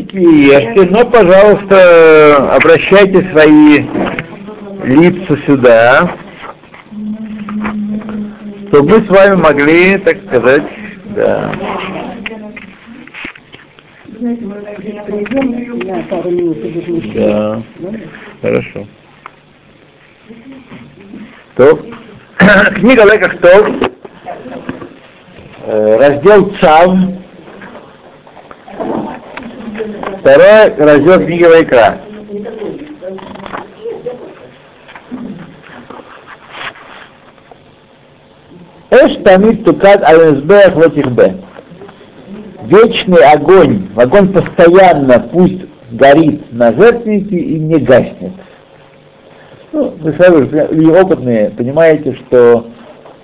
ешьте, но, пожалуйста, обращайте свои лица сюда, чтобы мы с вами могли, так сказать, да. Да, хорошо. То, книга Леках Тов, раздел Цав, Второй раздел книги Вайкра. Эш тамид тукат лотихбе. Вечный огонь, огонь постоянно пусть горит на жертвеннике и не гаснет. Ну, вы сами опытные понимаете, что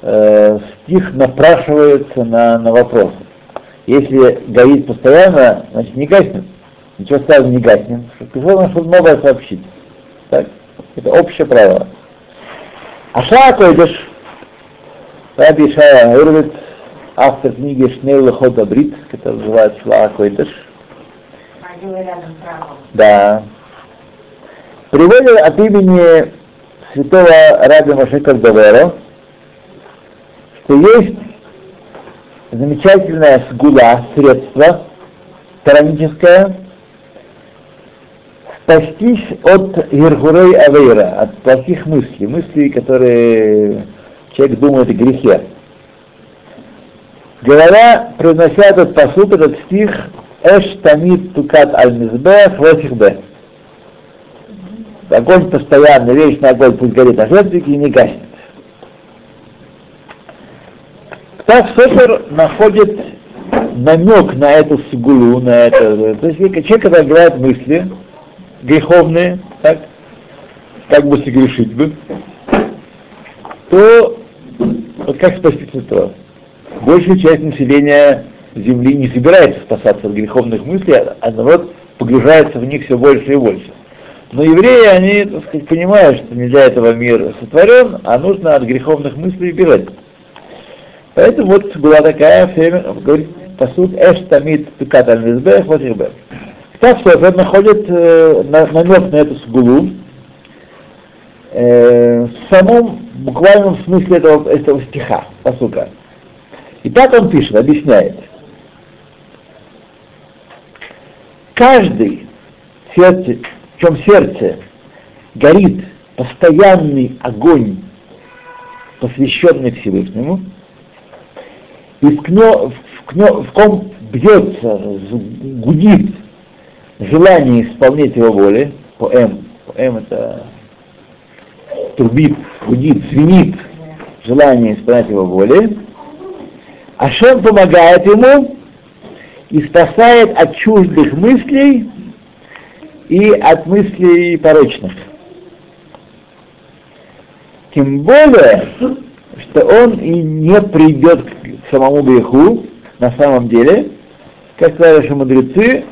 э, стих напрашивается на, на вопрос. Если горит постоянно, значит не гаснет. Ничего сразу не гаснет. Пришел нам что-то новое сообщить. Так? Это общее правило. А Шаакойдыш, Раби Шая Гурвит, автор книги Шнейл Хода Брит, которая называется Шаакойдыш. Да. Приводит от имени святого Раби Машека Доверо, что есть замечательное сгула, средство тараническое, спастись от Гергурей Авейра, от плохих мыслей, мыслей, которые человек думает о грехе. Говоря, произнося этот посуд, этот стих, Эш тамид тукат аль мизбех бе. Огонь постоянно, вечный огонь пусть горит на жертвеннике и не гаснет. Так Сефер находит намек на эту сигулу, на это. То есть человек, когда играет мысли греховные, так, как бы согрешить бы, то вот как спастись от этого? Большая часть населения Земли не собирается спасаться от греховных мыслей, а, а наоборот погружается в них все больше и больше. Но евреи, они, так сказать, понимают, что не для этого мир сотворен, а нужно от греховных мыслей бежать. Поэтому вот была такая, время, говорит, посуд Эш Тамид Пикат Аль-Мизбех, Так что это находит э, на, намек на эту сгулу э, в самом буквальном смысле этого, этого стиха, посука. И так он пишет, объясняет. Каждый, сердце, в чем сердце горит постоянный огонь, посвященный Всевышнему, и в, кнё, в, кнё, в ком бьется, гудит желание исполнять его воли, по М, по М это трубит, гудит, свинит желание исполнять его воли, а Шем помогает ему и спасает от чуждых мыслей и от мыслей порочных. Тем более, что он и не придет к самому греху, на самом деле, как сказали наши мудрецы,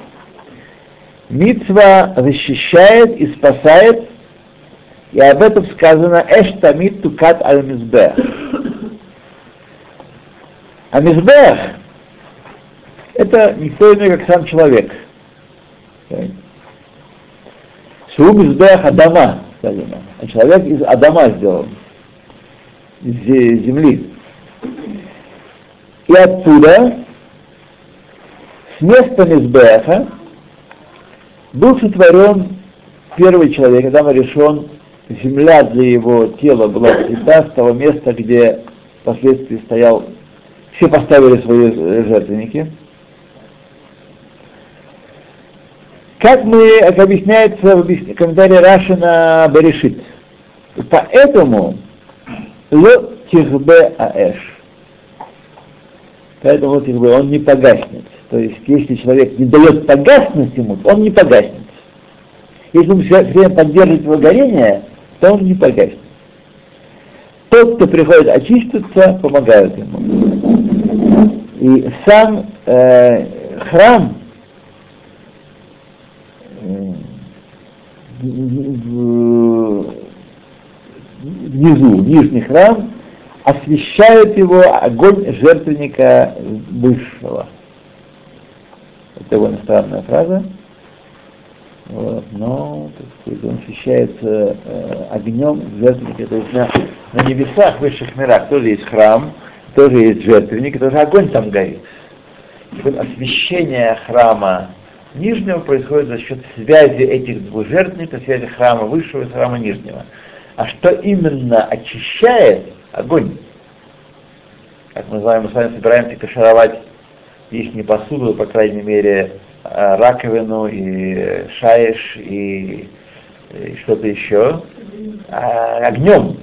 Мицва защищает и спасает, и об этом сказано Эштамит Тукат Аль Мизбех. А Мизбех это никто иной, как сам человек. Шу Мизбех Адама, сказано. А человек из Адама сделан, земли. И оттуда, с места Мизбеха, был сотворен первый человек, Адам решен, земля для его тела была всегда с того места, где впоследствии стоял, все поставили свои жертвенники. Как мы, как объясняется в комментарии Раши на Берешит. Поэтому ло тихбе аэш. Поэтому тихбе, он не погаснет. То есть, если человек не дает погаснуть ему, он не погаснет. Если он все время поддерживает его горение, то он не погаснет. Тот, кто приходит очиститься, помогает ему. И сам э, храм э, внизу, нижний храм, освещает его огонь жертвенника высшего. Это довольно странная фраза. Вот, но так сказать, он освещается э, огнем жертвенника. То есть на, на небесах, высших мирах тоже есть храм, тоже есть жертвенник, тоже огонь там горит. И вот освещение храма нижнего происходит за счет связи этих двух жертвенников, связи храма высшего и храма нижнего. А что именно очищает огонь? Как мы знаем, мы с вами собираемся кашировать их посуду, по крайней мере, Э, раковину и шаиш и, и что-то еще а, огнем.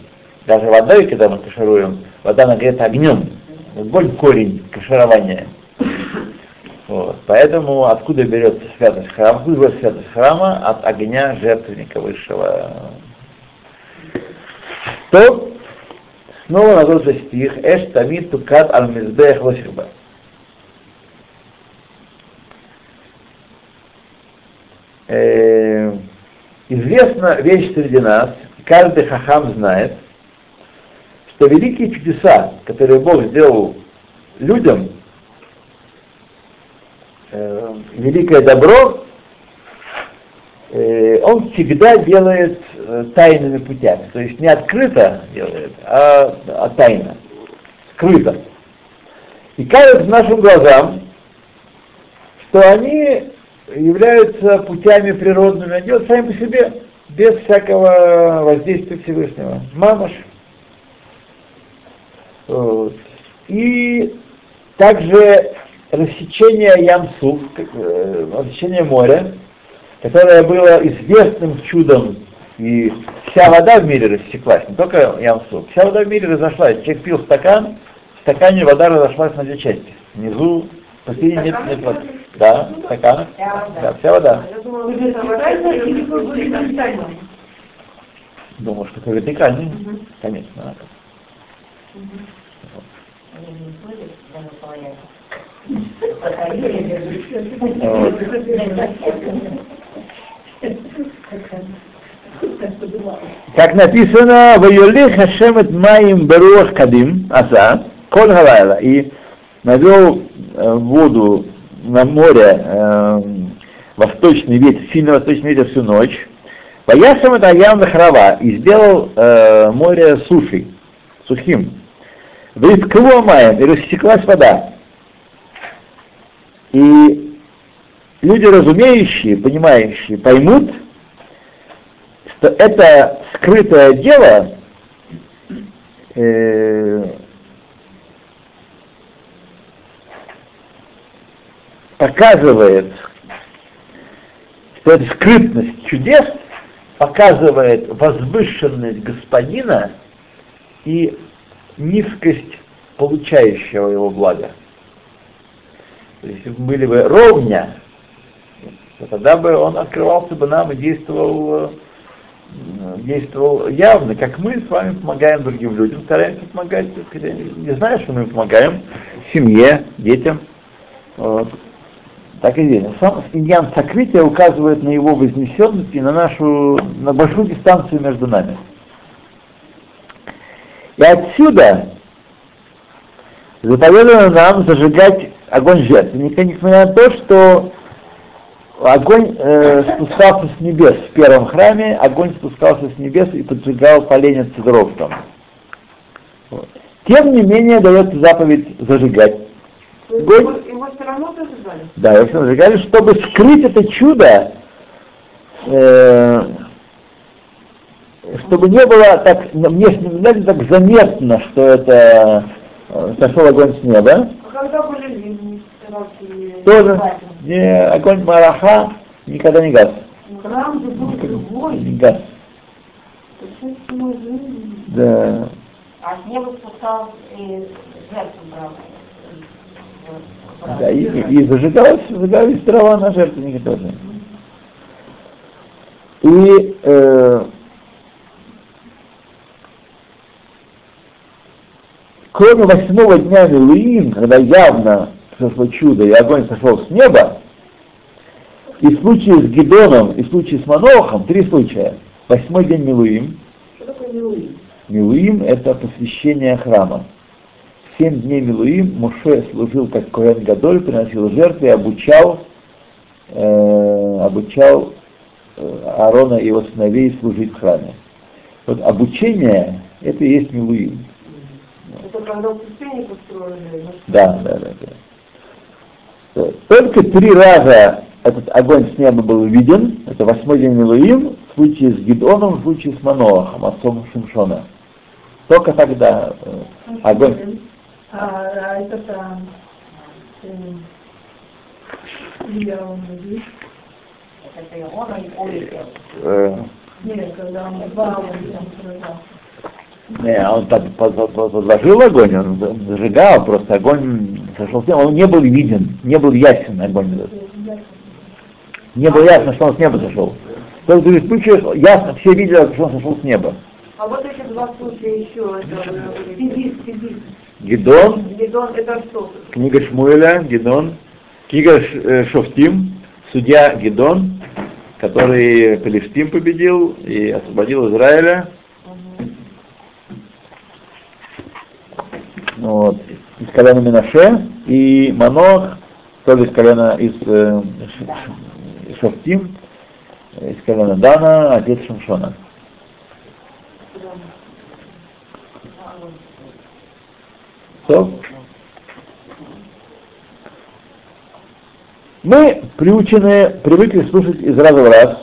Даже водой, когда мы кашируем, вода нагрета огнем. Боль корень каширования. Вот. Поэтому откуда берется святость храма? Откуда берется святость храма? От огня жертвенника высшего. То снова на тот же стих Эш тамид тукат аль мизбех лосихба. э, известна вещь среди нас, каждый хахам знает, что великие чудеса, которые Бог сделал людям, великое добро, он всегда делает э, тайными путями. То есть не открыто делает, а, а тайно, скрыто. И кажется нашим глазам, что они являются путями природными, они вот сами по себе, без всякого воздействия Всевышнего. Мамаш. Вот. И также рассечение Ямсу, э, рассечение моря, которое было известным чудом, и вся вода в мире рассеклась, не только Ямсу, вся вода в мире разошлась. Человек пил стакан, в стакане вода разошлась на две части. Внизу, посередине нет, нет воды. Да, стакан. Да, вся вода. Думаю, что это вертикальный. Конечно. Как написано, в Юли Хашемет Маим Беруах Кадим, Аса, Коль Халайла, и навел э, воду на море э, восточный ветер, сильный восточный ветер всю ночь. Поясом это Аям Храва и сделал э, море сушей, сухим. Вискво маем, и рассеклась вода. И люди разумеющие, понимающие, поймут, что это скрытое дело э, показывает, что эта скрытность чудес показывает возвышенность господина и низкость получающего его блага. Если бы были бы ровня, то тогда бы он открывался бы нам и действовал, действовал явно, как мы с вами помогаем другим людям, стараемся помогать, не знаю, что мы помогаем семье, детям. Вот. Так и видно. Сам иньян сокрытия указывает на его вознесенность и на нашу, на большую дистанцию между нами. И отсюда заповедано нам зажигать огонь жертвенника, несмотря на то, что огонь э, спускался с небес в первом храме, огонь спускался с небес и поджигал поленец дров там. Вот. Тем не менее дается заповедь зажигать Огонь. Его все равно зажигали? Да, его все зажигали, чтобы скрыть это чудо, э, чтобы не было так, внешне знаете, так заметно, что это э, сошел огонь с неба. Когда были ливни? Тоже не, огонь Мараха никогда не гас. Храм же был другой. Не гас. Да. А с неба спускал и жертву брал. Да, и, и зажигалась, зажигались дрова на жертвеннике тоже. И э, кроме восьмого дня Милуим, когда явно произошло чудо, и огонь сошел с неба, и в случае с Гедоном, и в случае с Манохом, три случая. Восьмой день Милуим. Что такое Милуим? Милуим – это посвящение храма семь дней Милуим Муше служил как Коэн Гадоль, приносил жертвы, обучал, э, обучал э, Аарона и его сыновей служить в храме. Вот обучение — это и есть Милуим. Это когда ступени построили? Да, да, да, да. Только три раза этот огонь с неба был виден, это восьмой день Милуим, в случае с Гидоном, в случае с Маноахом, отцом Шимшона. Только тогда э, огонь. А, а это там... Илья, он здесь? Это он или Э, Нет, когда он два, он там сражался. Не, он так под- под- под- подложил огонь, он зажигал, просто огонь сошел с неба, он не был виден, не был ясен огонь этот. Не было ясно, что он с неба сошел. Только в других случаях ясно, все видели, что он сошел с неба. А вот эти два случая еще, это э, Сибирь, Сибирь. Гедон, Гедон, это что? книга Шмуэля, Гедон, книга э, Шофтим, судья Гедон, который Палестин победил и освободил Израиля. Вот. Из колена Минаше и Манох, тоже из колена из э, Шофтим, из колена Дана, отец Шимшона. Все. Мы приучены, привыкли слушать из раза в раз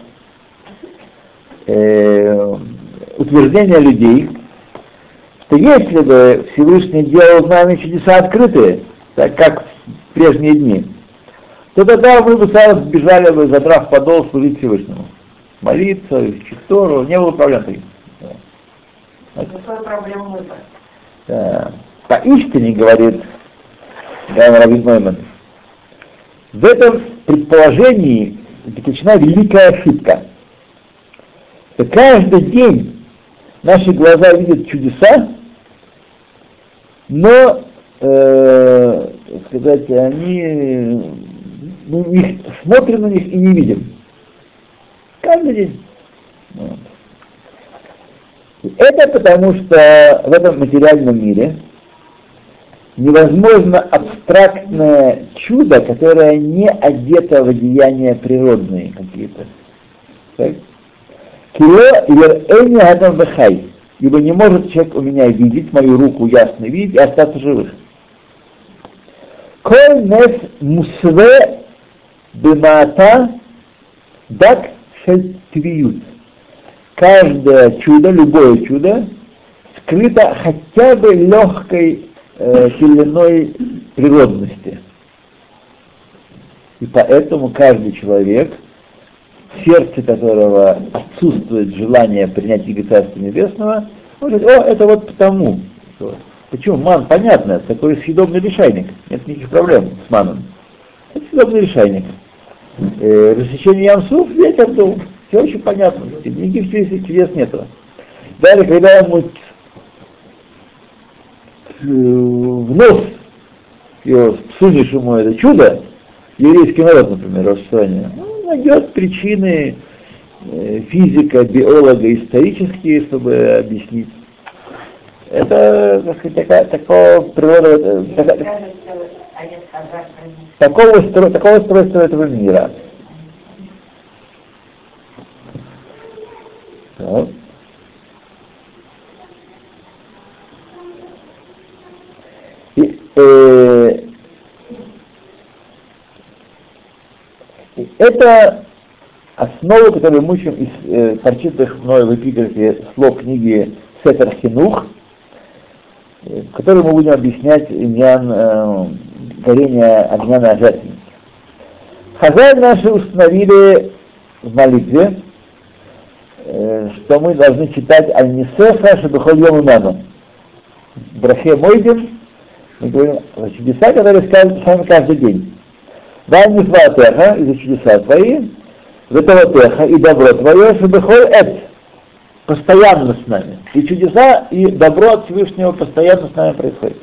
э, утверждения людей, что если бы Всевышний делал знамя чудеса открытые, так как в прежние дни, то тогда мы бы сразу бежали бы, задрав подол, служить Всевышнему. Молиться, Тору, не было проблем таких. В этом? Да. Поистине, говорит Гаон Рабин Нойман, в этом предположении заключена великая ошибка. Что каждый день наши глаза видят чудеса, но, э, сказать, они, мы их смотрим на них и не видим. Каждый день. Вот. Это потому, что в этом материальном мире невозможно абстрактное чудо, которое не одето в одеяния природные какие-то. Кило верэни адам вехай. Ибо не может человек у меня видеть, мою руку ясно видеть и остаться живых. Коль нес мусве бимаата дак шель твиют каждое чудо, любое чудо, скрыто хотя бы легкой э, природности. И поэтому каждый человек, в сердце которого отсутствует желание принять Иго Царства Небесного, может, о, это вот потому. что». Почему? Ман, понятно, такой съедобный лишайник, нет никаких проблем с маном. Это съедобный лишайник. Э, рассечение ямсов, ветер дул. Все очень понятно. Никаких чудес, чудес нету. Далее, когда ему э, в нос его сунешь ему это чудо, еврейский народ, например, распространение, он найдет причины э, физика, биолога, исторические, чтобы объяснить. Это, так сказать, такая, такого природа, э, такая- такого, такого устройства этого мира. И, э, это основа, которую мы учим из э, прочитанных мной в эпиграфе слов книги Сетер Хинух, э, в которой мы будем объяснять иньян э, горения огня на жертвеннике. Хозяин наши установили в молитве, э, что мы должны читать Аль-Нисеха Шабихоль Йом Иману. В Брахе Мойдин мы говорим о чудеса, которые скажут с вами каждый день. Дай мне теха, и за чудеса твои, за теха и добро твое, Шабихоль Эт, постоянно с нами. И чудеса, и добро от Всевышнего постоянно с нами происходит.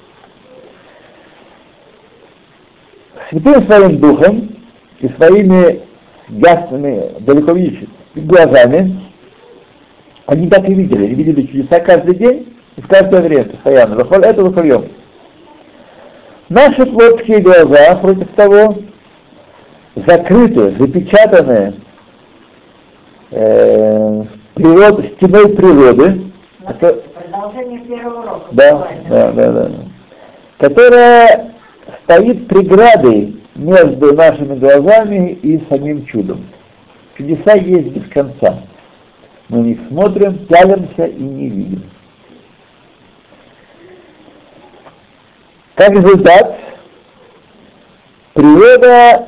Святым своим духом и своими ясными, далеко видящими глазами, они так и видели, они видели чудеса каждый день и в каждое время, постоянно. Выхоль это выхольем. Наши плотские глаза, против того, закрыты, запечатаны э, природ, стеной природы, ко- Продолжение первого урока. да, да, да, да, которая стоит преградой между нашими глазами и самим чудом. Чудеса есть без конца. Мы них смотрим, пялимся и не видим. Как результат, природа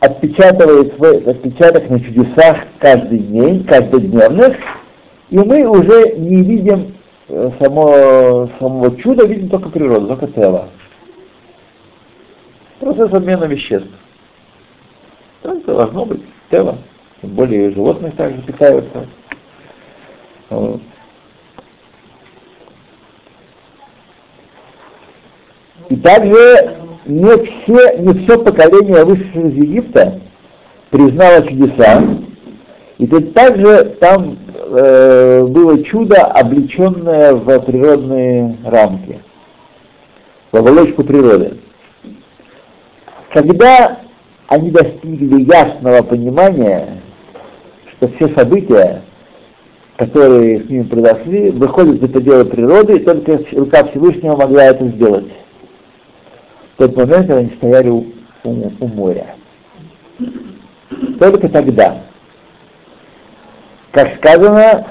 отпечатывает свой отпечаток на чудесах каждый день, каждодневных, и мы уже не видим э, само, самого чуда, видим только природу, только тело. Процесс обмена веществ. Так должно быть тело. Тем более животные также питаются. И также не все, не все поколение вышедших из Египта признало чудеса. И также там э, было чудо, облеченное в природные рамки, в оболочку природы. Когда они достигли ясного понимания, что все события, которые с ними произошли, выходят за пределы природы, и только рука Всевышнего могла это сделать. В тот момент, когда они стояли у, у- у моря. Только тогда. Как сказано,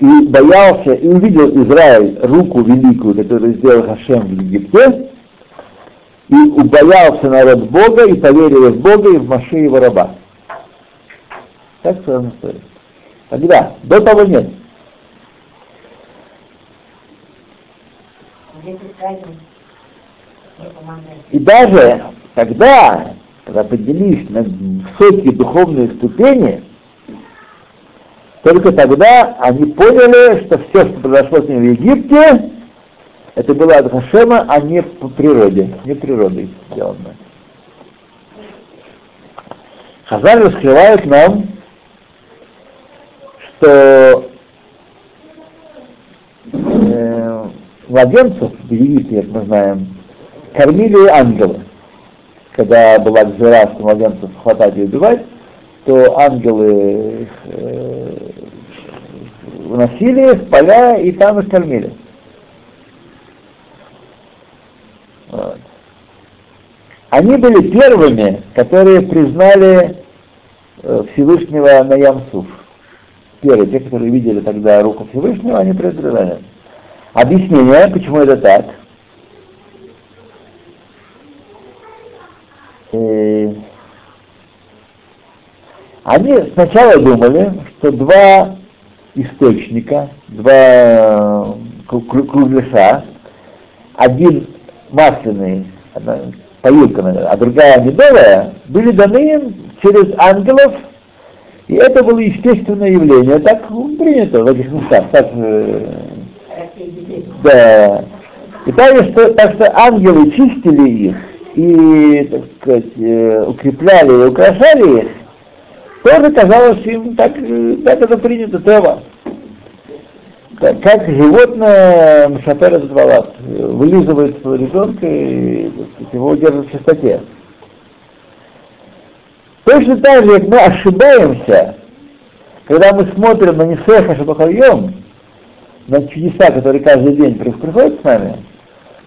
и боялся, и увидел Израиль руку великую, которую сделал Хашем в Египте, и убоялся народ Бога, и поверил в Бога, и в Маше его раба. Так сказано в истории. Тогда, до того нет. Здесь искать не помогает. И даже тогда, когда поднялись на высокие духовные ступени, только тогда они поняли, что все, что произошло с ними в Египте, это было от Хашема, а не по природе, не природой сделано. Хазаль раскрывает нам, что э, младенцев Египте, как мы знаем, кормили ангелы. Когда была гзера, что младенцев хватать и убивать, то ангелы их э, в поля и там их кормили. Вот. Они были первыми, которые признали э, Всевышнего на Ямсуф. Первые, те, которые видели тогда руку Всевышнего, они признали. Объяснение, почему это так. Э, Они сначала думали, что два источника, два кру- кругляша, один масляный, одна поилка, а другая медовая, были даны им через ангелов, и это было естественное явление. Так принято в этих местах. Так, э, да. И так что, так что ангелы чистили их и, так сказать, э, укрепляли и украшали их, тоже казалось им, так, э, так это принято, тева. Как, как животное Мшапер этот валат, э, вылизывает своего ребенка и так сказать, его держит в чистоте. Точно так же, как мы ошибаемся, когда мы смотрим на Несеха Шабахайом, на чудеса, которые каждый день при- приходят с нами,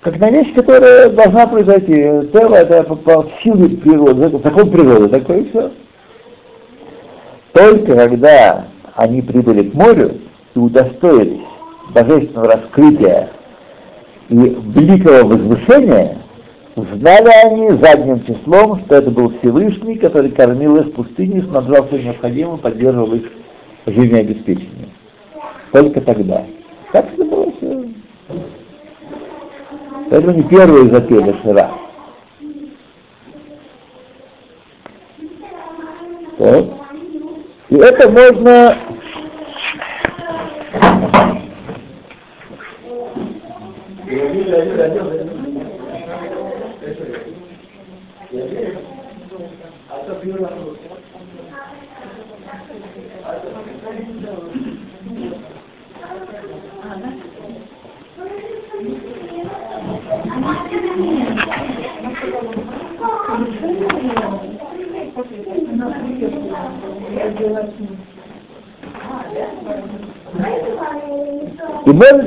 как на вещь, которая должна произойти. Тело это по, по силе природы, закон природы, такое и все. Только когда они прибыли к морю и удостоились божественного раскрытия и великого возвышения, узнали они задним числом, что это был Всевышний, который кормил их в пустыне, снабжал всем необходимым, поддерживал их жизнеобеспечение. Только тогда. Так это было все. Это не первый затея Шира. Так. И это можно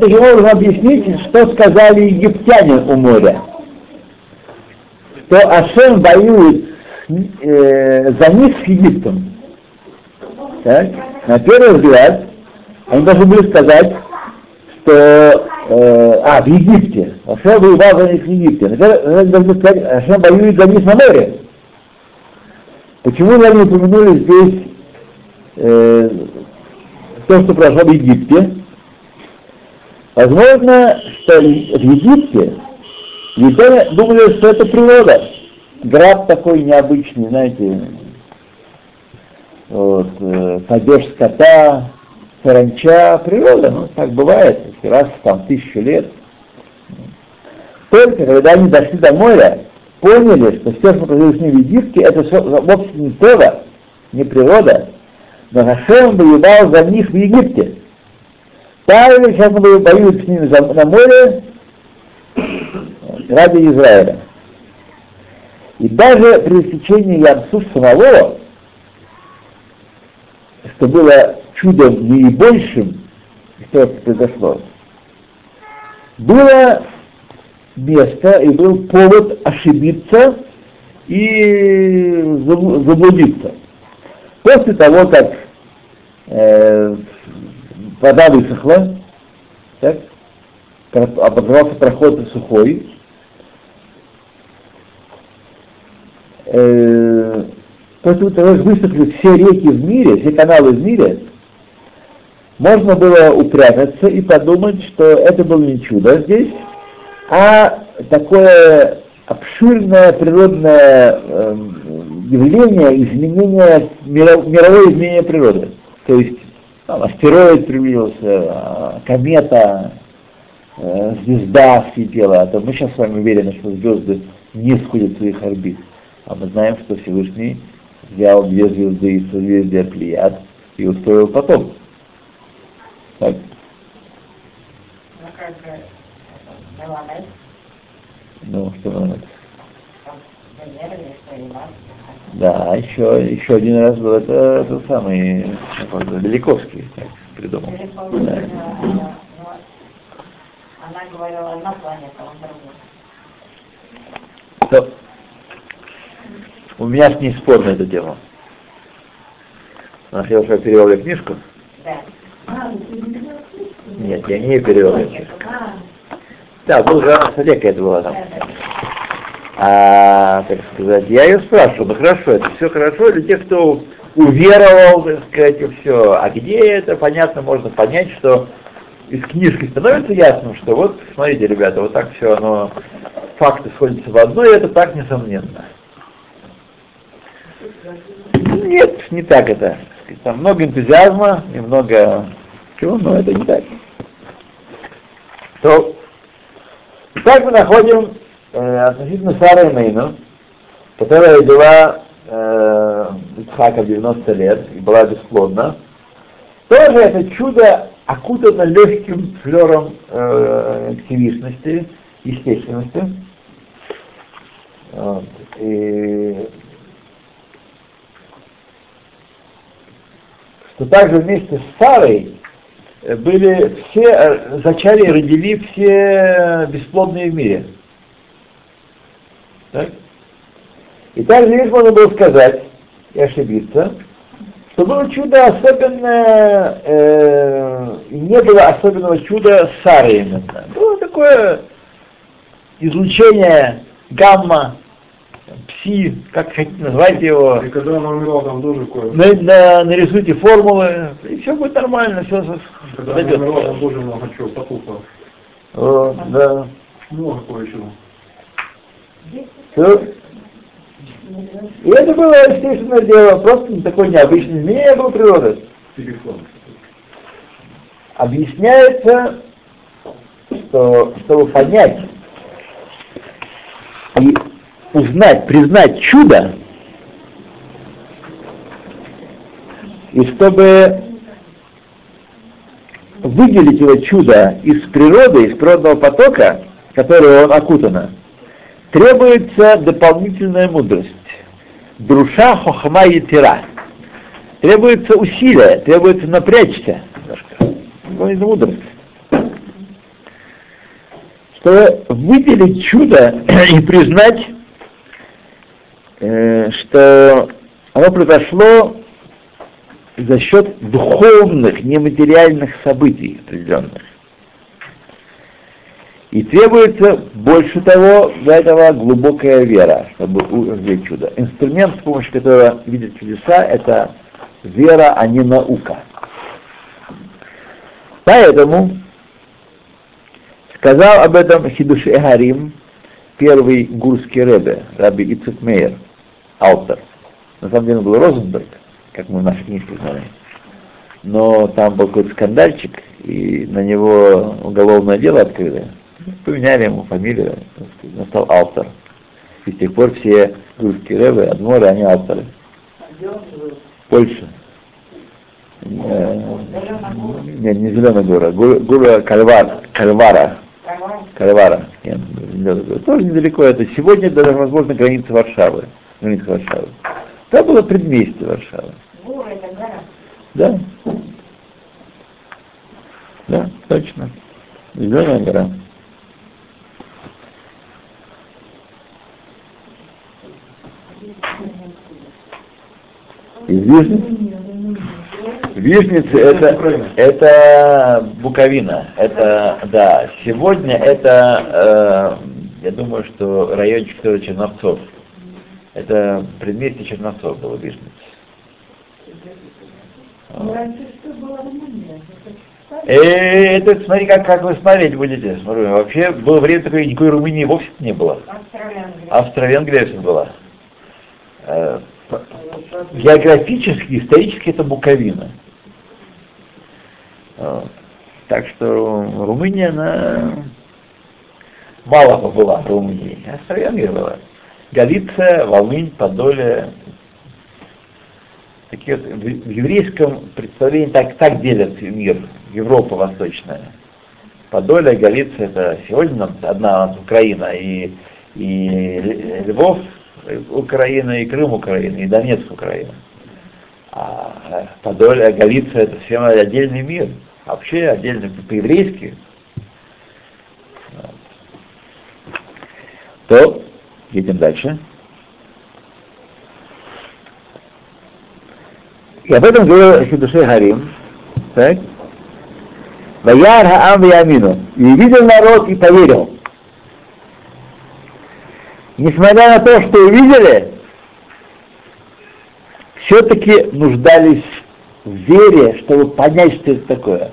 Таким образом объяснить, что сказали египтяне у моря. Что Ашем воюет э, за них с Египтом. Так? На первый взгляд, они должны были сказать, что э, а, в Египте. Ашем воевал за них в Египте. Они должны сказать, Ашем воюет за них на море. Почему они упомянули здесь э, то, что произошло в Египте? Возможно, что в Египте египтяне думали, что это природа. Град такой необычный, знаете, вот, э, падеж скота, саранча, природа, ну, так бывает, раз там тысячу лет. Только когда они дошли до моря, поняли, что все, что произошло с ними в Египте, это вовсе не Тора, не природа, но Хашем воевал за них в Египте. Павел сейчас он воюет с ними на море ради Израиля. И даже при сечении Ямсу самого, что было чудом наибольшим, что это произошло, было место и был повод ошибиться и заблудиться. После того, как э, вода высохла, так, образовался проход сухой, э, того, как высохли все реки в мире, все каналы в мире, можно было упрятаться и подумать, что это было не чудо здесь, а такое обширное природное э, явление изменения, мировое изменение природы. То есть там, астероид приблизился, комета, э, звезда вскипела, а то мы сейчас с вами уверены, что звезды не сходят в своих орбит. А мы знаем, что Всевышний взял две звезды из созвездия Плеяд и устроил потом. Так. Ну, что Меланет? Да, еще, еще один раз был это, это самый Великовский так, придумал. Да. Она говорила одна планета, он другой. У меня с ней спор на эту тему. У нас я перевел ее книжку. Да. Нет, я не перевел ее книжку. Да, был же Олега это было там. А, так сказать, я ее спрашивал, ну хорошо, это все хорошо для тех, кто уверовал, так сказать, и все. А где это, понятно, можно понять, что из книжки становится ясно, что вот, смотрите, ребята, вот так все оно, факты сходятся в одно, и это так несомненно. Нет, не так это. Там много энтузиазма и много чего, но это не так. То, так мы находим э, относительно Сары Мейну, которая была э, Ицхака 90 лет и была бесплодна, тоже это чудо окутано легким флером э, активистности, естественности. Вот. И что также вместе с Сарой были все, э, зачали и родили все бесплодные в мире. Так? И также здесь можно было сказать и ошибиться, что было чудо особенное, э, не было особенного чуда Сары именно. Было такое излучение гамма, пси, как хотите назвать его. И когда она умерла, там тоже кое на, на, нарисуйте формулы, и все будет нормально, все Когда она умерла, там тоже много чего потухло. Вот, да. Много кое-чего. Все. И это было естественное дело, просто такое необычное изменение было природы. Телефон. Объясняется, что чтобы понять и узнать, признать чудо, и чтобы выделить его чудо из природы, из природного потока, который он окутано, требуется дополнительная мудрость. Друша хохма и тира. требуется усилие, требуется напрячься немножко. Говорит мудрость. Чтобы выделить чудо и признать, э, что оно произошло за счет духовных, нематериальных событий определенных. И требуется больше того для этого глубокая вера, чтобы увидеть чудо. Инструмент, с помощью которого видят чудеса, это вера, а не наука. Поэтому сказал об этом Хидуши Харим, первый гурский ребе, Раби Ицек Мейер, автор. На самом деле он был Розенберг, как мы в нашей книжке знаем. Но там был какой-то скандальчик, и на него уголовное дело открыли поменяли ему фамилию, он стал автор. И с тех пор все русские рэбы, адморы, они авторы. Польша. Нет, не Зеленая гора, гора Кальвар, Кальвара. Кальвара. Нет, тоже недалеко это. Сегодня даже, возможно, граница Варшавы. Граница Варшавы. Там было предместье Варшавы. Да. Да, точно. Зеленая гора. Из Вижницы? Вижницы это, это Буковина. Это, да, сегодня это, э, я думаю, что райончик тоже Черновцов. Это предместье Черновцов было Вижница. Э, это смотри, как, как вы смотреть будете. Смотрю, вообще было время такое, никакой Румынии вовсе не было. Австро-Венгрия все была. Географически, исторически это Буковина. Так что Румыния, она мало побыла в Румынии, а Австро-Венгрия была. Галиция, Волынь, Подоле. Такие вот, в, еврейском представлении так, так делят мир, Европа восточная. Подоле, Галиция, это сегодня одна у нас Украина, и, и Львов, Украина и Крым Украина, и Донецк Украина. А Подолье, Галиция это всем отдельный мир. Вообще отдельный по-еврейски. То, едем дальше. И об этом говорил Хидушей Харим. Так? Ваяр Хаам Ямину. И видел народ и поверил несмотря на то, что увидели, все-таки нуждались в вере, чтобы понять, что это такое.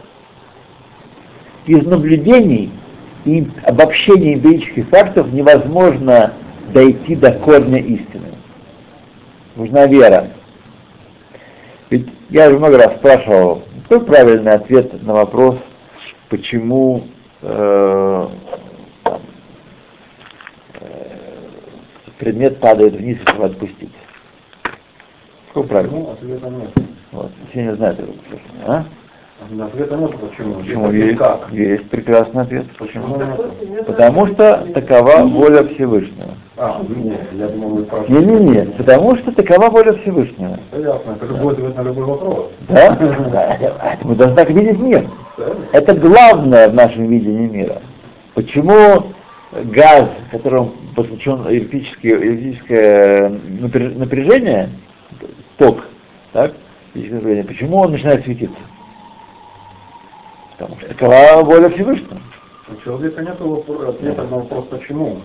Из наблюдений и обобщения эмпирических фактов невозможно дойти до корня истины. Нужна вера. Ведь я уже много раз спрашивал, какой правильный ответ на вопрос, почему э, предмет падает вниз, чтобы отпустить. Какой правильно? Ну, ответа нет. Вот, все не знают этого, а? Ответа нет, почему? Почему есть? Как? Есть прекрасный ответ. Почему нет? Потому что такова воля Всевышнего. А, нет, я думал, вы спрашиваете. Не, не, не, потому что такова воля Всевышнего. Ясно, это любой ответ на любой вопрос. Да? да. Мы должны так видеть мир. Это главное в нашем видении мира. Почему газ, которым подключен электрическое, электрическое напряжение, ток, так, почему он начинает светиться? Потому что такова воля Всевышнего. У человека нет ответа на вопрос «почему?».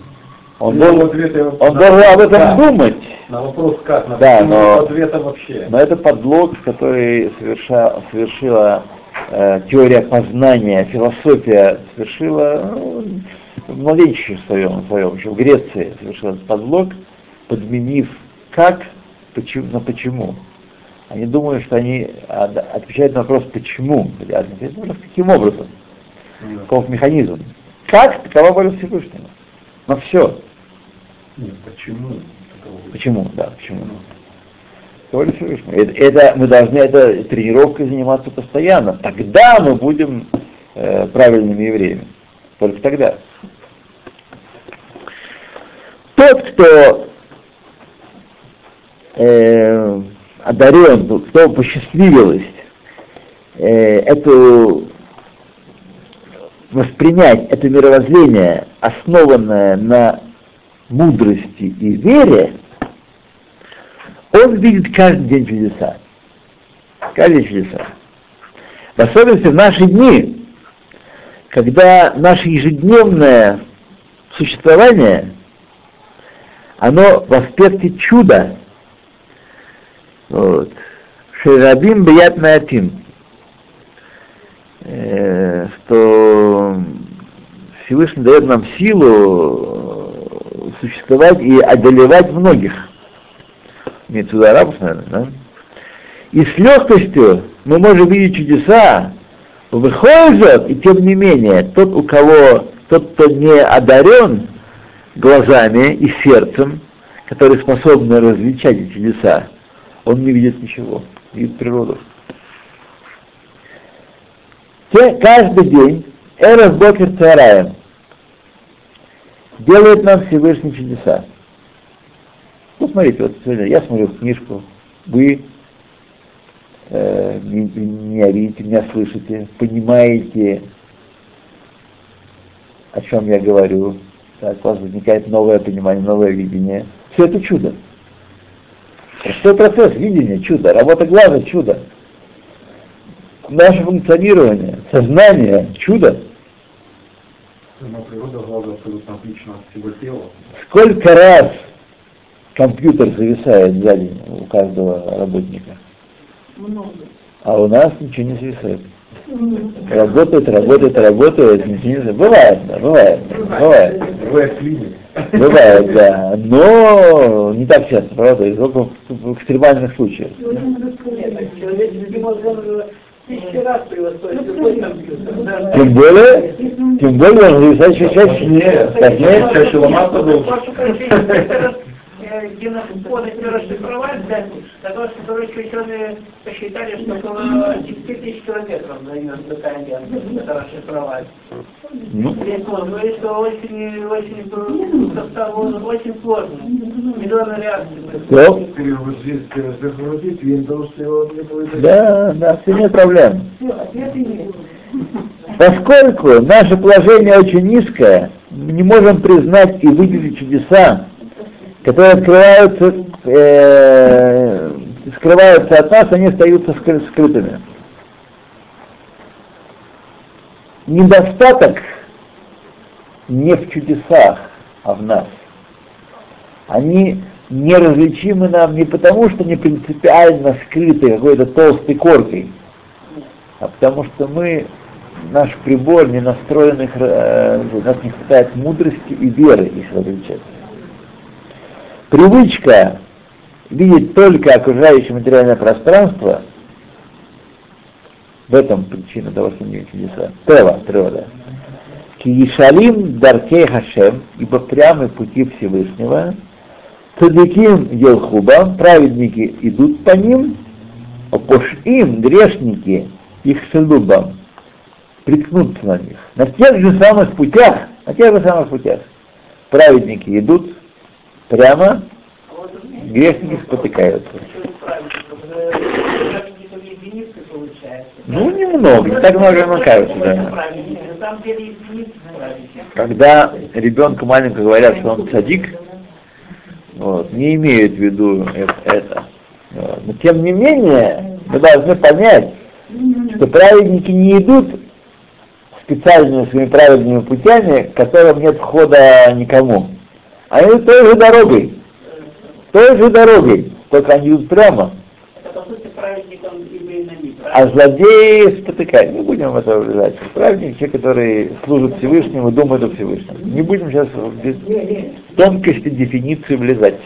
Он должен, он должен об этом как. думать. На вопрос «как?», на да, но, ответа вообще. Но это подлог, который соверша, совершила э, теория познания, философия совершила ну, в младенчестве своем, своем, еще в Греции совершил этот подлог, подменив как почему, на почему. Они думают, что они отвечают на вопрос почему. А вопрос каким образом? Да. Каков механизм? Как такова воля Всевышнего? На все. Нет, почему? Почему? Да, почему? Воля Всевышнего. Это, это, мы должны это тренировкой заниматься постоянно. Тогда мы будем э, правильными евреями. Только тогда. Тот, кто э, одарен, кто посчастливилось э, эту воспринять это мировоззрение, основанное на мудрости и вере, он видит каждый день чудеса. Каждый день чудеса. В особенности в наши дни, когда наше ежедневное существование, оно в аспекте чуда. Вот. Шерабим бият маятим. Э, что Всевышний дает нам силу существовать и одолевать многих. В виду арабов, наверное, да? И с легкостью мы можем видеть чудеса, выходит, и тем не менее, тот, у кого, тот, кто не одарен глазами и сердцем, который способны различать эти чудеса, он не видит ничего, видит природу. Каждый день Эрос Бокер Цараем делает нам Всевышний чудеса. Ну, смотрите, вот сегодня я смотрю книжку, вы э, меня видите, меня слышите, понимаете, о чем я говорю, так, у вас возникает новое понимание, новое видение. Все это чудо. Простой процесс видения, чудо, работа глаза, чудо наше функционирование, сознание, чудо. Но природа глаза абсолютно отлична от всего тела. Сколько раз компьютер зависает сзади у каждого работника? Много. А у нас ничего не зависает. Работает, работает, работает, ничего не зависает. Бывает, да, бывает, бывает. Бывает. Бывает, да. Но не так часто, правда, и только в экстремальных случаях. Компьютер. Тем более, тем более он зависает чаще. Нет, чаще ломаться был. Прощения, генофоны расшифровать, для того, чтобы ученые посчитали, что около 10 тысяч километров займет такая лента, это расшифровать. Ну, он говорит, что очень, очень, состав он очень сложный. Миллионы реакций. все. Перезагрузить Windows, и он не будет. Да, да, все нет проблем. Поскольку наше положение очень низкое, мы не можем признать и выделить чудеса, которые открываются, э, скрываются от нас, они остаются скры- скрытыми. Недостаток не в чудесах, а в нас. Они неразличимы нам не потому, что они принципиально скрыты какой-то толстой коркой, а потому что мы, наш прибор не настроен, э, у нас не хватает мудрости и веры, если различать. Привычка видеть только окружающее материальное пространство, в этом причина того, что не чудеса. Тева, природа. Киешалим даркей Хашем, ибо прямые пути Всевышнего, Цадиким Елхуба, праведники идут по ним, а пошим, грешники, их шелубам, приткнутся на них. На тех же самых путях, на тех же самых путях. Праведники идут прямо, грешники спотыкаются. Ну, немного, не так много, как кажется, да. Когда ребенку маленькому говорят, что он садик, вот, не имеют в виду это. Вот. Но тем не менее, мы должны понять, что праведники не идут специальными своими праведными путями, к которым нет входа никому. Они идут той же дорогой. Той же дорогой, только они идут прямо. А злодеи спотыкают. Не будем в это влезать. Праведник, те, которые служат Всевышнему, думают о Всевышнем. Не будем сейчас в тонкости дефиниции влезать.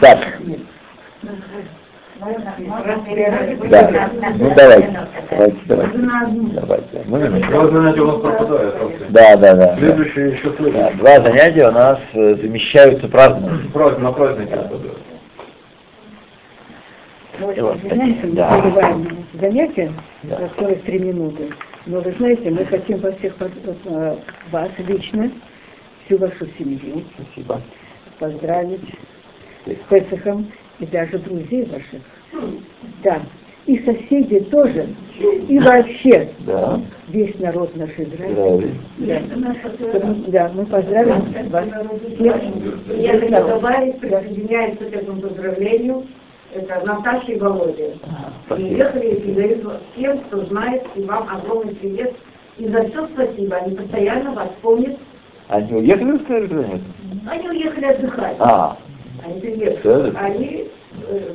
Так, да. Ну давайте. Давайте, давайте. Давайте. Ну, минуту. Два занятия у нас пропадают. Да, да, да. да. Следующее еще Да, следующее. Два занятия у нас э, замещаются празднованием. Праздник, на праздники пропадают. И вот Знаете, мы Да. прерываем занятие Да. за 43 минуты. Но вы знаете, мы хотим вас всех, э, вас лично, всю вашу семью Спасибо. поздравить с Песохом, и даже друзей ваших. Да. И соседи тоже, и вообще Да. весь народ наш Израиль. Израиль. Да. Да, мы поздравим вас всех. Я хочу добавить, присоединяется к этому поздравлению, это Наташа и Володя. Спасибо. Приехали и передают вас всем, кто знает, и вам огромный привет. И за все спасибо, они постоянно вас помнят. Они уехали, нет? Они уехали отдыхать. А, Они приехали. Они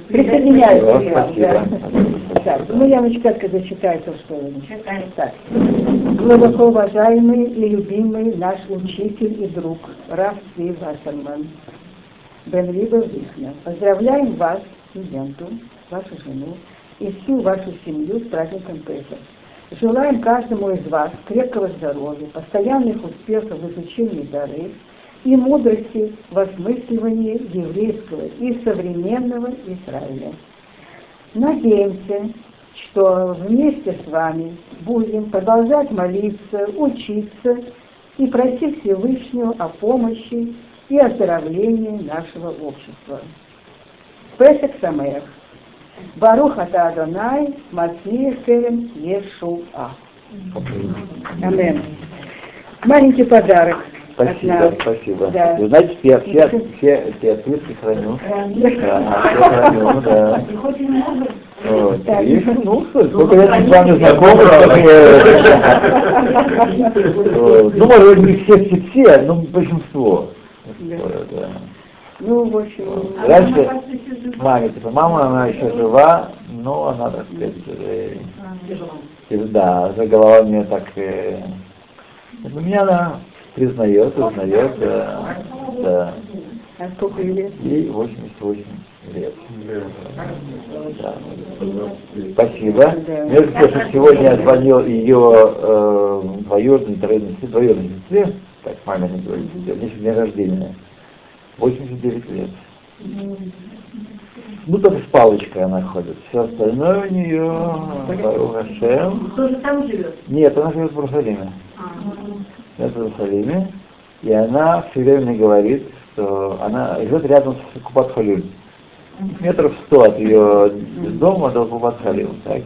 передают спасибо. привет. Так, ну я начать зачитаю то, что вы. Так. Глубоко уважаемый и любимый наш учитель и друг Раф Цви Вассерман, Бен Либер Вихна. Поздравляем вас, студенту, вашу жену и всю вашу семью с праздником Песах. Желаем каждому из вас крепкого здоровья, постоянных успехов в изучении дары и мудрости в осмысливании еврейского и современного Израиля. Надеемся, что вместе с вами будем продолжать молиться, учиться и просить Всевышнего о помощи и оздоровлении нашего общества. Песах Самех. Барух ата Адонай, Мацмир Керем Ешуа. Амен. Маленький подарок. Спасибо, нас. спасибо. Да. Вы знаете, все, все, все, все ответы храню. Да, все храню, да. Вот. И, ну, сколько лет мы с вами э, вот. ну, может быть, не все, все, все, но большинство. Ну, в общем, Раньше маме, типа, мама, она еще жива, но она, так сказать, уже, да, уже голова у нее так, э, у меня она признает, узнает, да, да, а сколько лет? ей 88 лет. Да. Спасибо. Да. Между прочим, сегодня я звонил ее э, двоюродной, троюродной сестре, двоюродной сестре, так маме не говорит, у нее день рождения, 89 лет. Ну, только с палочкой она ходит. Все остальное у нее, Барух Хашем. Кто же там живет? Нет, она живет в Иерусалиме. А, Живет в Иерусалиме. И она все время говорит, что она живет рядом с Купат Халим. Метров сто от ее дома до Купат Халим. Так.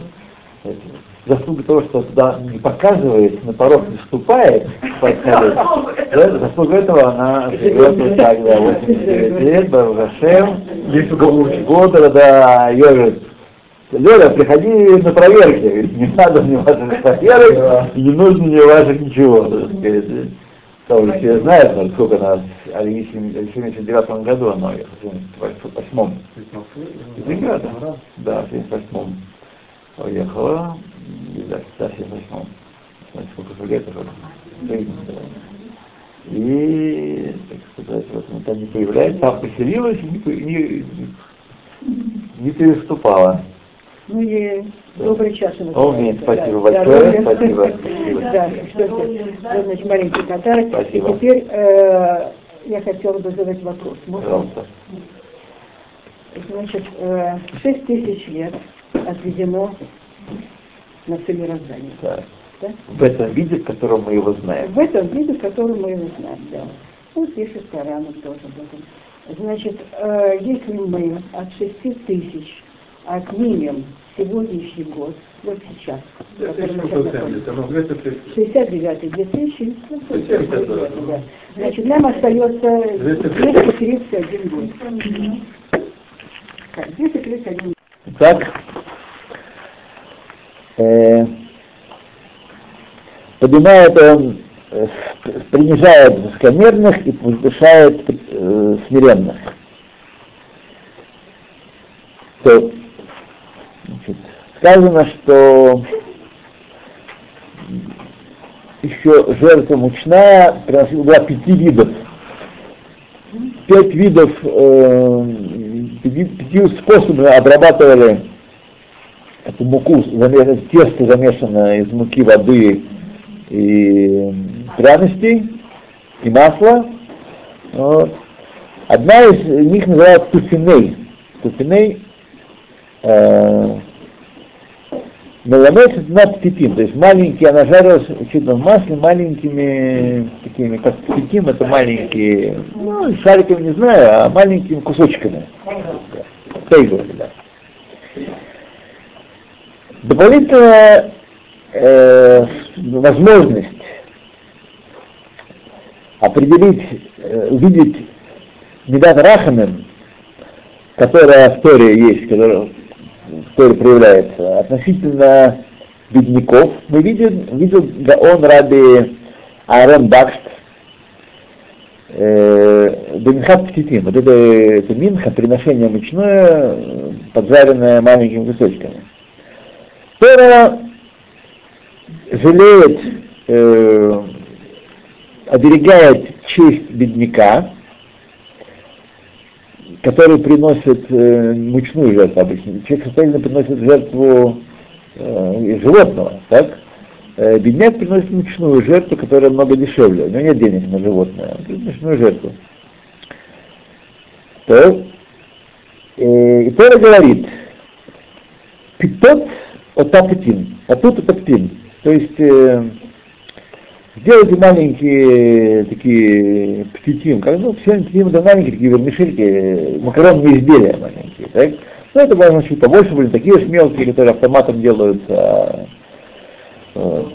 Заслуга того, что туда не показывает, на порог не вступает, заслуга этого она живет вот так, да, 89 лет, учить. Года, да, говорит, Лёля, приходи на проверки. Говорит, Не надо мне ваших проверок, не нужно мне ваших ничего. Там уже все знают, наверное, сколько она в 79 году она уехала, в 78 из Ленинграда. Да, в 78 уехала, да, в 78 Знаете, сколько же лет уже. И, так сказать, вот она там не появляется, там поселилась и не, не, не переступала. Ну и добрый час. ему О, нет, спасибо Да, большое, здоровья. спасибо, спасибо. Да, что значит, маленький подарок. Спасибо. И теперь э, я хотела бы задать вопрос. Можно? Пожалуйста. Значит, э, шесть тысяч лет отведено на все мироздание. Да. Да? В этом виде, в котором мы его знаем. В этом виде, который мы его знаем, да. Ну, пишет Коран тоже об этом. Значит, э, если мы от шести тысяч отнимем сегодняшний год, вот сейчас, в котором мы сейчас находимся, 69 2000, ну, 69, да. Значит, нам остается 231 год. Так, 231 год. Итак, э, поднимает он, э, принижает высокомерных и возвышает э, смиренных. То, сказано, что еще жертва мучная приносила была пяти видов. Пять видов, э, пяти, пяти способами обрабатывали эту муку, тесто замешанное из муки, воды и пряностей, и масла. Вот. Одна из них называется туфиней. Туфиней э, Меламет на птитим, то есть маленькие, она жарилась чуть в масле маленькими такими, как птитим, это маленькие, ну, шариками не знаю, а маленькими кусочками. Тейгл, да. Дополнительная э, возможность определить, э, увидеть Медат Рахамин, которая в Торе есть, которая Торе проявляется, относительно бедняков, мы видим, видел он ради Аарон Бакст, э, Бенхат Птитим, вот это, это минха, приношение мучное, поджаренное маленькими кусочками. Тора жалеет, э, оберегает честь бедняка, который приносит э, мучную жертву обычно. Человек состоятельно приносит жертву э, животного, так? Э, бедняк приносит мучную жертву, которая много дешевле. У него нет денег на животное, он приносит мучную жертву. Так. Э, и Тора говорит, питот отапетин, а тут. То есть э, сделайте маленькие такие птитим, как ну, все птитим это маленькие такие вермишельки, макаронные изделия маленькие, так? Ну, это можно чуть побольше были, такие же мелкие, которые автоматом делаются. Вот.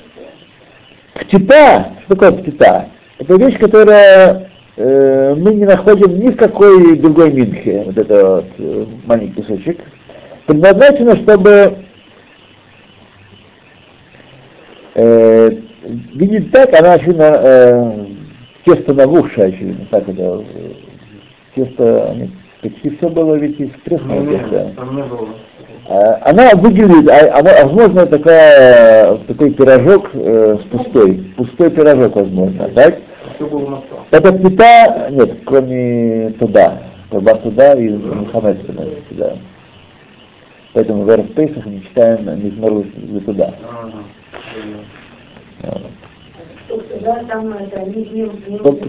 Птита, что такое птита? Это вещь, которая э, мы не находим ни в какой другой минхе, вот это вот, э, маленький кусочек, предназначено, чтобы э, видит так, она очевидно э, тесто набухшее, очевидно, так это э, тесто, почти все было ведь из пресного Ну, теста. Там не было. А, Она выглядит, а- она, возможно, такая, такой пирожок э, с пустой, пустой пирожок, возможно, так? Все было на. Это плита, нет, кроме туда, Таба туда и Мухаммед туда. Поэтому в Эрфпейсах мы читаем Мизмару за туда.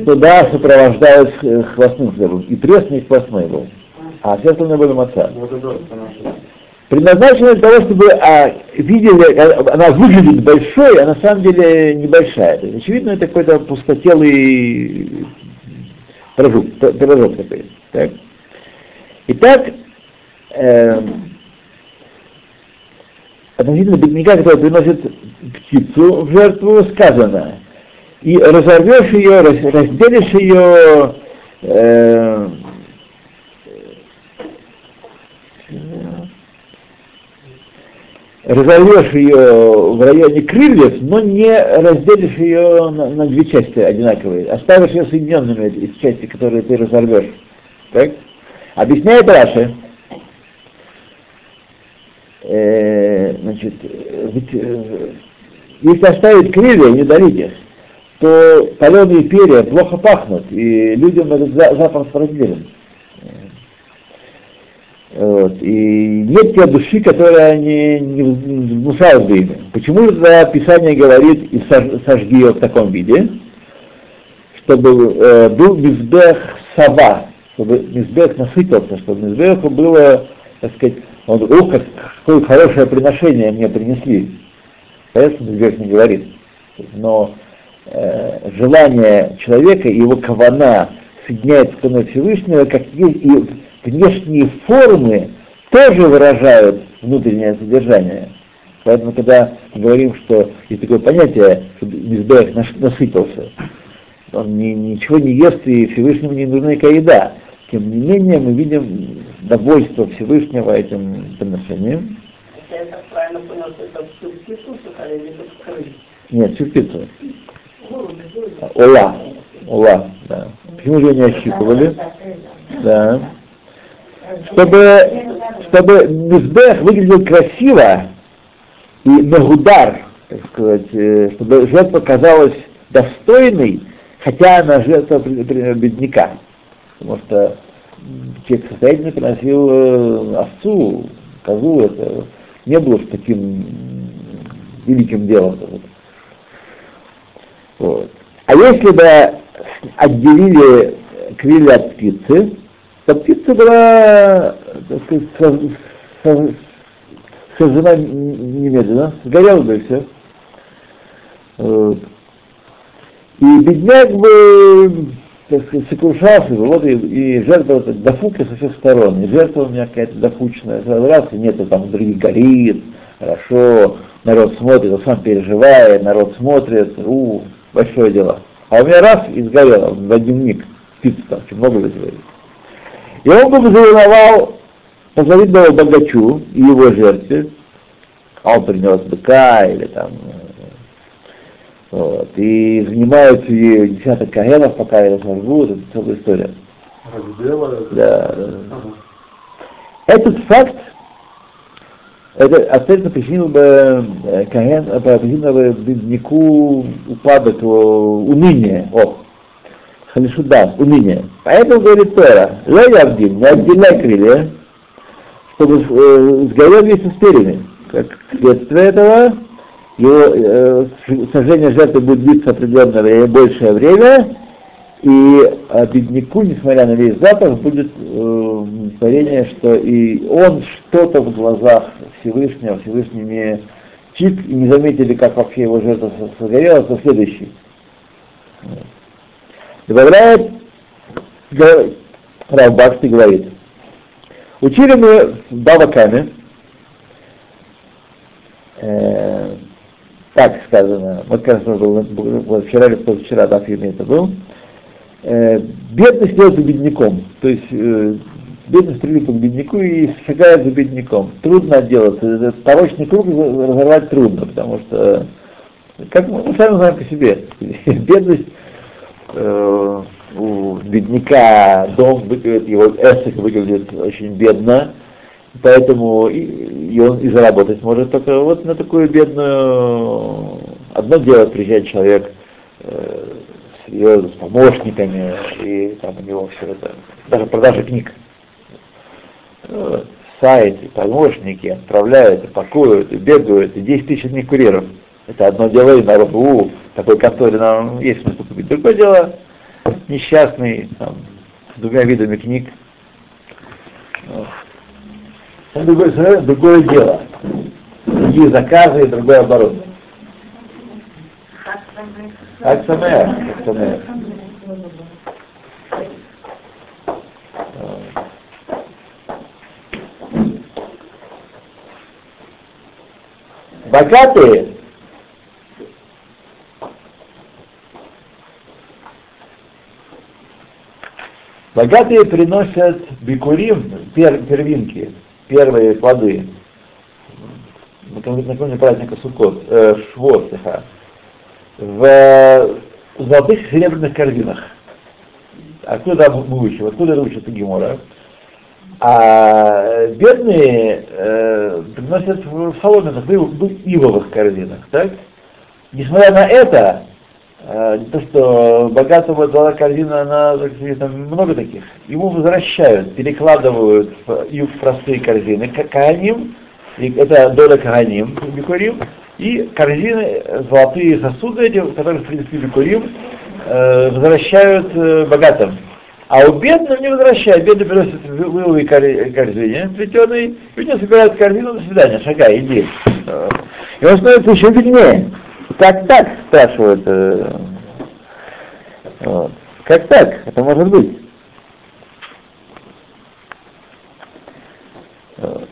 Туда сопровождают э, хвостным хлебом. И пресный, и хвостной был. А все остальное было маца. Предназначена для того, чтобы а, видели, а, она выглядит большой, а на самом деле небольшая. То есть, очевидно, это какой-то пустотелый пирожок, пирожок такой. Так? Итак, эм, относительно бедняка, который приносит птицу в жертву, сказано, и разорвешь ее, раз- разделишь ее, э, разорвешь ее в районе крыльев, но не разделишь ее на, на две части одинаковые, оставишь ее соединенными из части, которые ты разорвешь. Так? Объясняет Раши, э, значит, э, э, если оставить крылья и не дарить их, то паленые перья плохо пахнут, и людям этот за- запах отвратителен. Вот. И нет те души, которая не, не внушает бы ими. Почему тогда Писание говорит и сож- сожги ее в таком виде, чтобы э, был мизбех сава, чтобы мизбех насытился, чтобы мизбеху было, так сказать, он, ух, как, какое хорошее приношение мне принесли. Конечно, мизбех не говорит. Но э, желание человека его кавана соединяет с Всевышнего, как и внешние формы тоже выражают внутреннее содержание. Поэтому, когда мы говорим, что есть такое понятие, что Мизбех насытился, он ни- ничего не ест, и Всевышнему не нужна никакая еда. Тем не менее, мы видим довольство Всевышнего этим приношением. Если я так правильно понял, что это всю птицу сухали или только? Нет, всю птицу. Ола. Ола, да. Почему же ее не ощипывали? Да. Чтобы, чтобы Мизбех выглядел красиво и нагудар, так сказать, э, чтобы жертва казалась достойной, хотя она жертва, бедняка. Потому что человек приносил э, овцу, козу, это не было таким великим делом. Вот. А если бы отделили крылья от птицы, то птица была так сказать, со- со- сожжена немедленно, сгорела бы и все. Вот. И бедняк бы, так сказать, сокрушался вот и, и жертва дофука со всех сторон, и жертва у меня какая-то дофучная, раз, и нету там других горит, хорошо, народ смотрит, он сам переживает, народ смотрит, у, большое дело. А у меня раз и сгорело в один миг, птица там, очень много вызывает. И он бы завоевал позавидовал богачу и его жертве, а он принес быка или там вот, и занимаются ею десяток каенов, пока ее сожгут, это целая история. Да, да. Этот факт, это абсолютно причинил бы э, Каген, причинил бы бедняку упадок, уныние, о, халишуда, уныние. Поэтому говорит Тора, Ла Явдин, не отделяй крылья, чтобы э, сгорел вместе с перьями. Как следствие этого, его э, сожжение жертвы будет длиться определенное время, большее время, и э, бедняку, несмотря на весь запах, будет э, творение, что и он что-то в глазах Всевышнего, Всевышний не чик, и не заметили, как вообще его жертва сгорела, то следующий. Добавляет, Равбакшти говорит, учили мы в э, так сказано, вот как раз был, вчера или позавчера, да, это был, э, бедность делается бедняком, то есть э, бедность прилипла к бедняку и шагает за бедняком. Трудно отделаться, этот порочный круг разорвать трудно, потому что, как мы, мы сами знаем по себе, бедность э, у бедняка, дом выглядит, его эсик выглядит очень бедно, Поэтому и, и он и заработать может только вот на такую бедную... Одно дело приезжает человек э, с, с помощниками, и там у него все это, даже продажа книг. Вот, сайт, и помощники отправляют, и пакуют, и бегают, и 10 тысяч одних курьеров. Это одно дело, и народ, у, такой конторе нам есть смысл купить. Другое дело, несчастный, там, с двумя видами книг. Это другое, другое дело. Другие заказы и другое оборудование. Как самое, как самое. Богатые Богатые приносят бикурим, пер, первинки, первые плоды, накануне праздника Суккот, э, Швот, в золотых серебряных корзинах. Откуда мы учим? Откуда это учится Гемора? А бедные э, приносят в соломенных, ивовых корзинах, так? Несмотря на это, э, то, что богатого дала корзина, она, там много таких, ему возвращают, перекладывают и в простые корзины, каганим, и это доля каганим, бикурим, и корзины, золотые сосуды эти, в принципе, бикурим, э, возвращают э, богатым. А у бедных не возвращают, бедный приносит выловый корзине плетеный, и у него собирают корзину, до свидания, шагай, иди. И он становится еще беднее. Как так, спрашивают. Э, вот. Как так? Это может быть. Вот.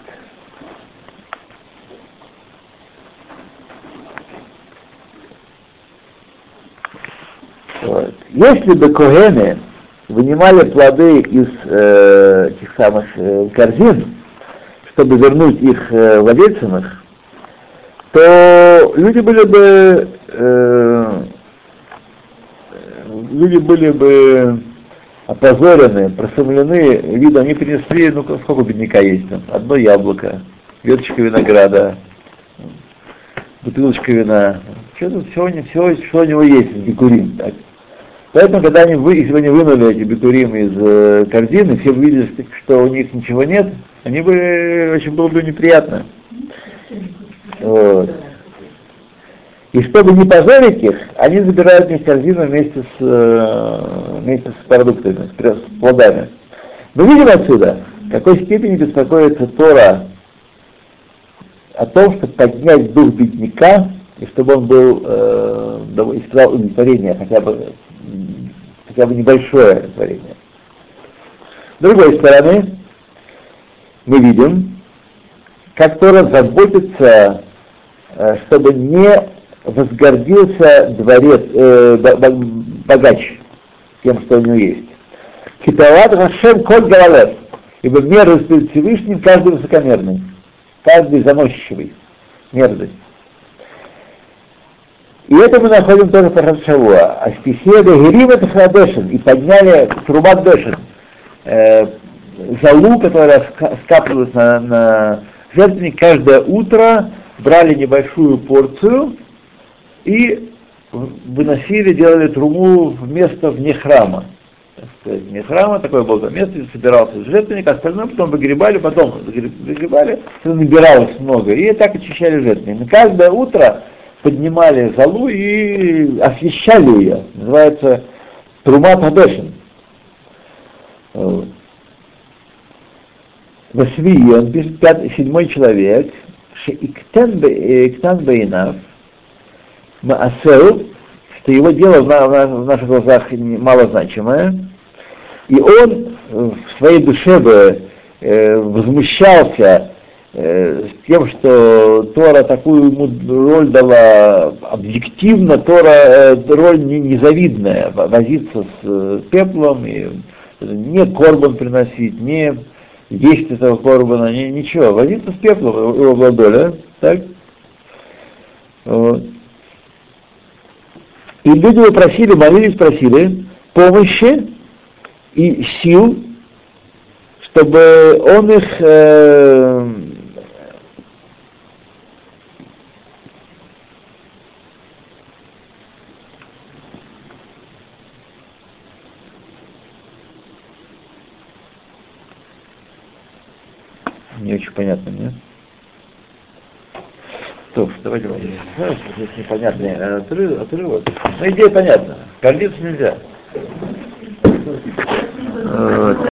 Вот. Если бы Когены вынимали плоды из э, тех самых э, корзин, чтобы вернуть их э, владельцам их, то люди были бы э, люди были бы опозорены, просомлены, видно, они принесли, ну сколько бедняка есть там, одно яблоко, веточка винограда, бутылочка вина, что-то всего, всего, что у него есть в Бикурим, так. Поэтому, когда они, вы, если они вынули эти бикурим из э, корзины, все увидели, что у них ничего нет, они бы, очень было бы неприятно. Вот. И чтобы не позорить их, они забирают их корзину вместе с, э, вместе с продуктами, с плодами. Мы видим отсюда, в какой степени беспокоится Тора о том, чтобы поднять дух бедняка, и чтобы он был, э, испытал удовлетворение, хотя бы, хотя бы небольшое удовлетворение. С другой стороны, мы видим, как Тора заботится, э, чтобы не возгордился дворец, э, богач тем, что у него есть. Китават Хашем Коль Галалев, ибо меры перед Всевышним каждый высокомерный, каждый заносчивый, мерзость. И это мы находим тоже по Хашавуа. А стихия Герим это Хадешин, и подняли Трубат Дешин, э, залу, которая скапливалась на, на жертвенник каждое утро, брали небольшую порцию и выносили, делали труму в место вне храма. вне храма, такое было место, собирался жертвенник, остальное потом выгребали, потом выгребали, набиралось много, и так очищали жертвенник. И каждое утро поднимали залу и освещали ее. Называется Трума Тадешин. Восьми, он пишет, пятый, седьмой человек, Шиктан Бейнав, Маасел, что его дело в, наших глазах малозначимое, и он в своей душе бы э, возмущался э, тем, что Тора такую ему роль дала объективно, Тора э, роль не, незавидная, возиться с э, пеплом, и не корбан приносить, не есть этого корбана, ничего, возиться с пеплом, его была доля, так? Вот. И люди его просили, молились, просили помощи и сил, чтобы он их э, не очень понятно, нет? То, давайте, давайте. Здесь непонятный отрыв, отрывок. Но идея понятна. Гордиться нельзя. Вот.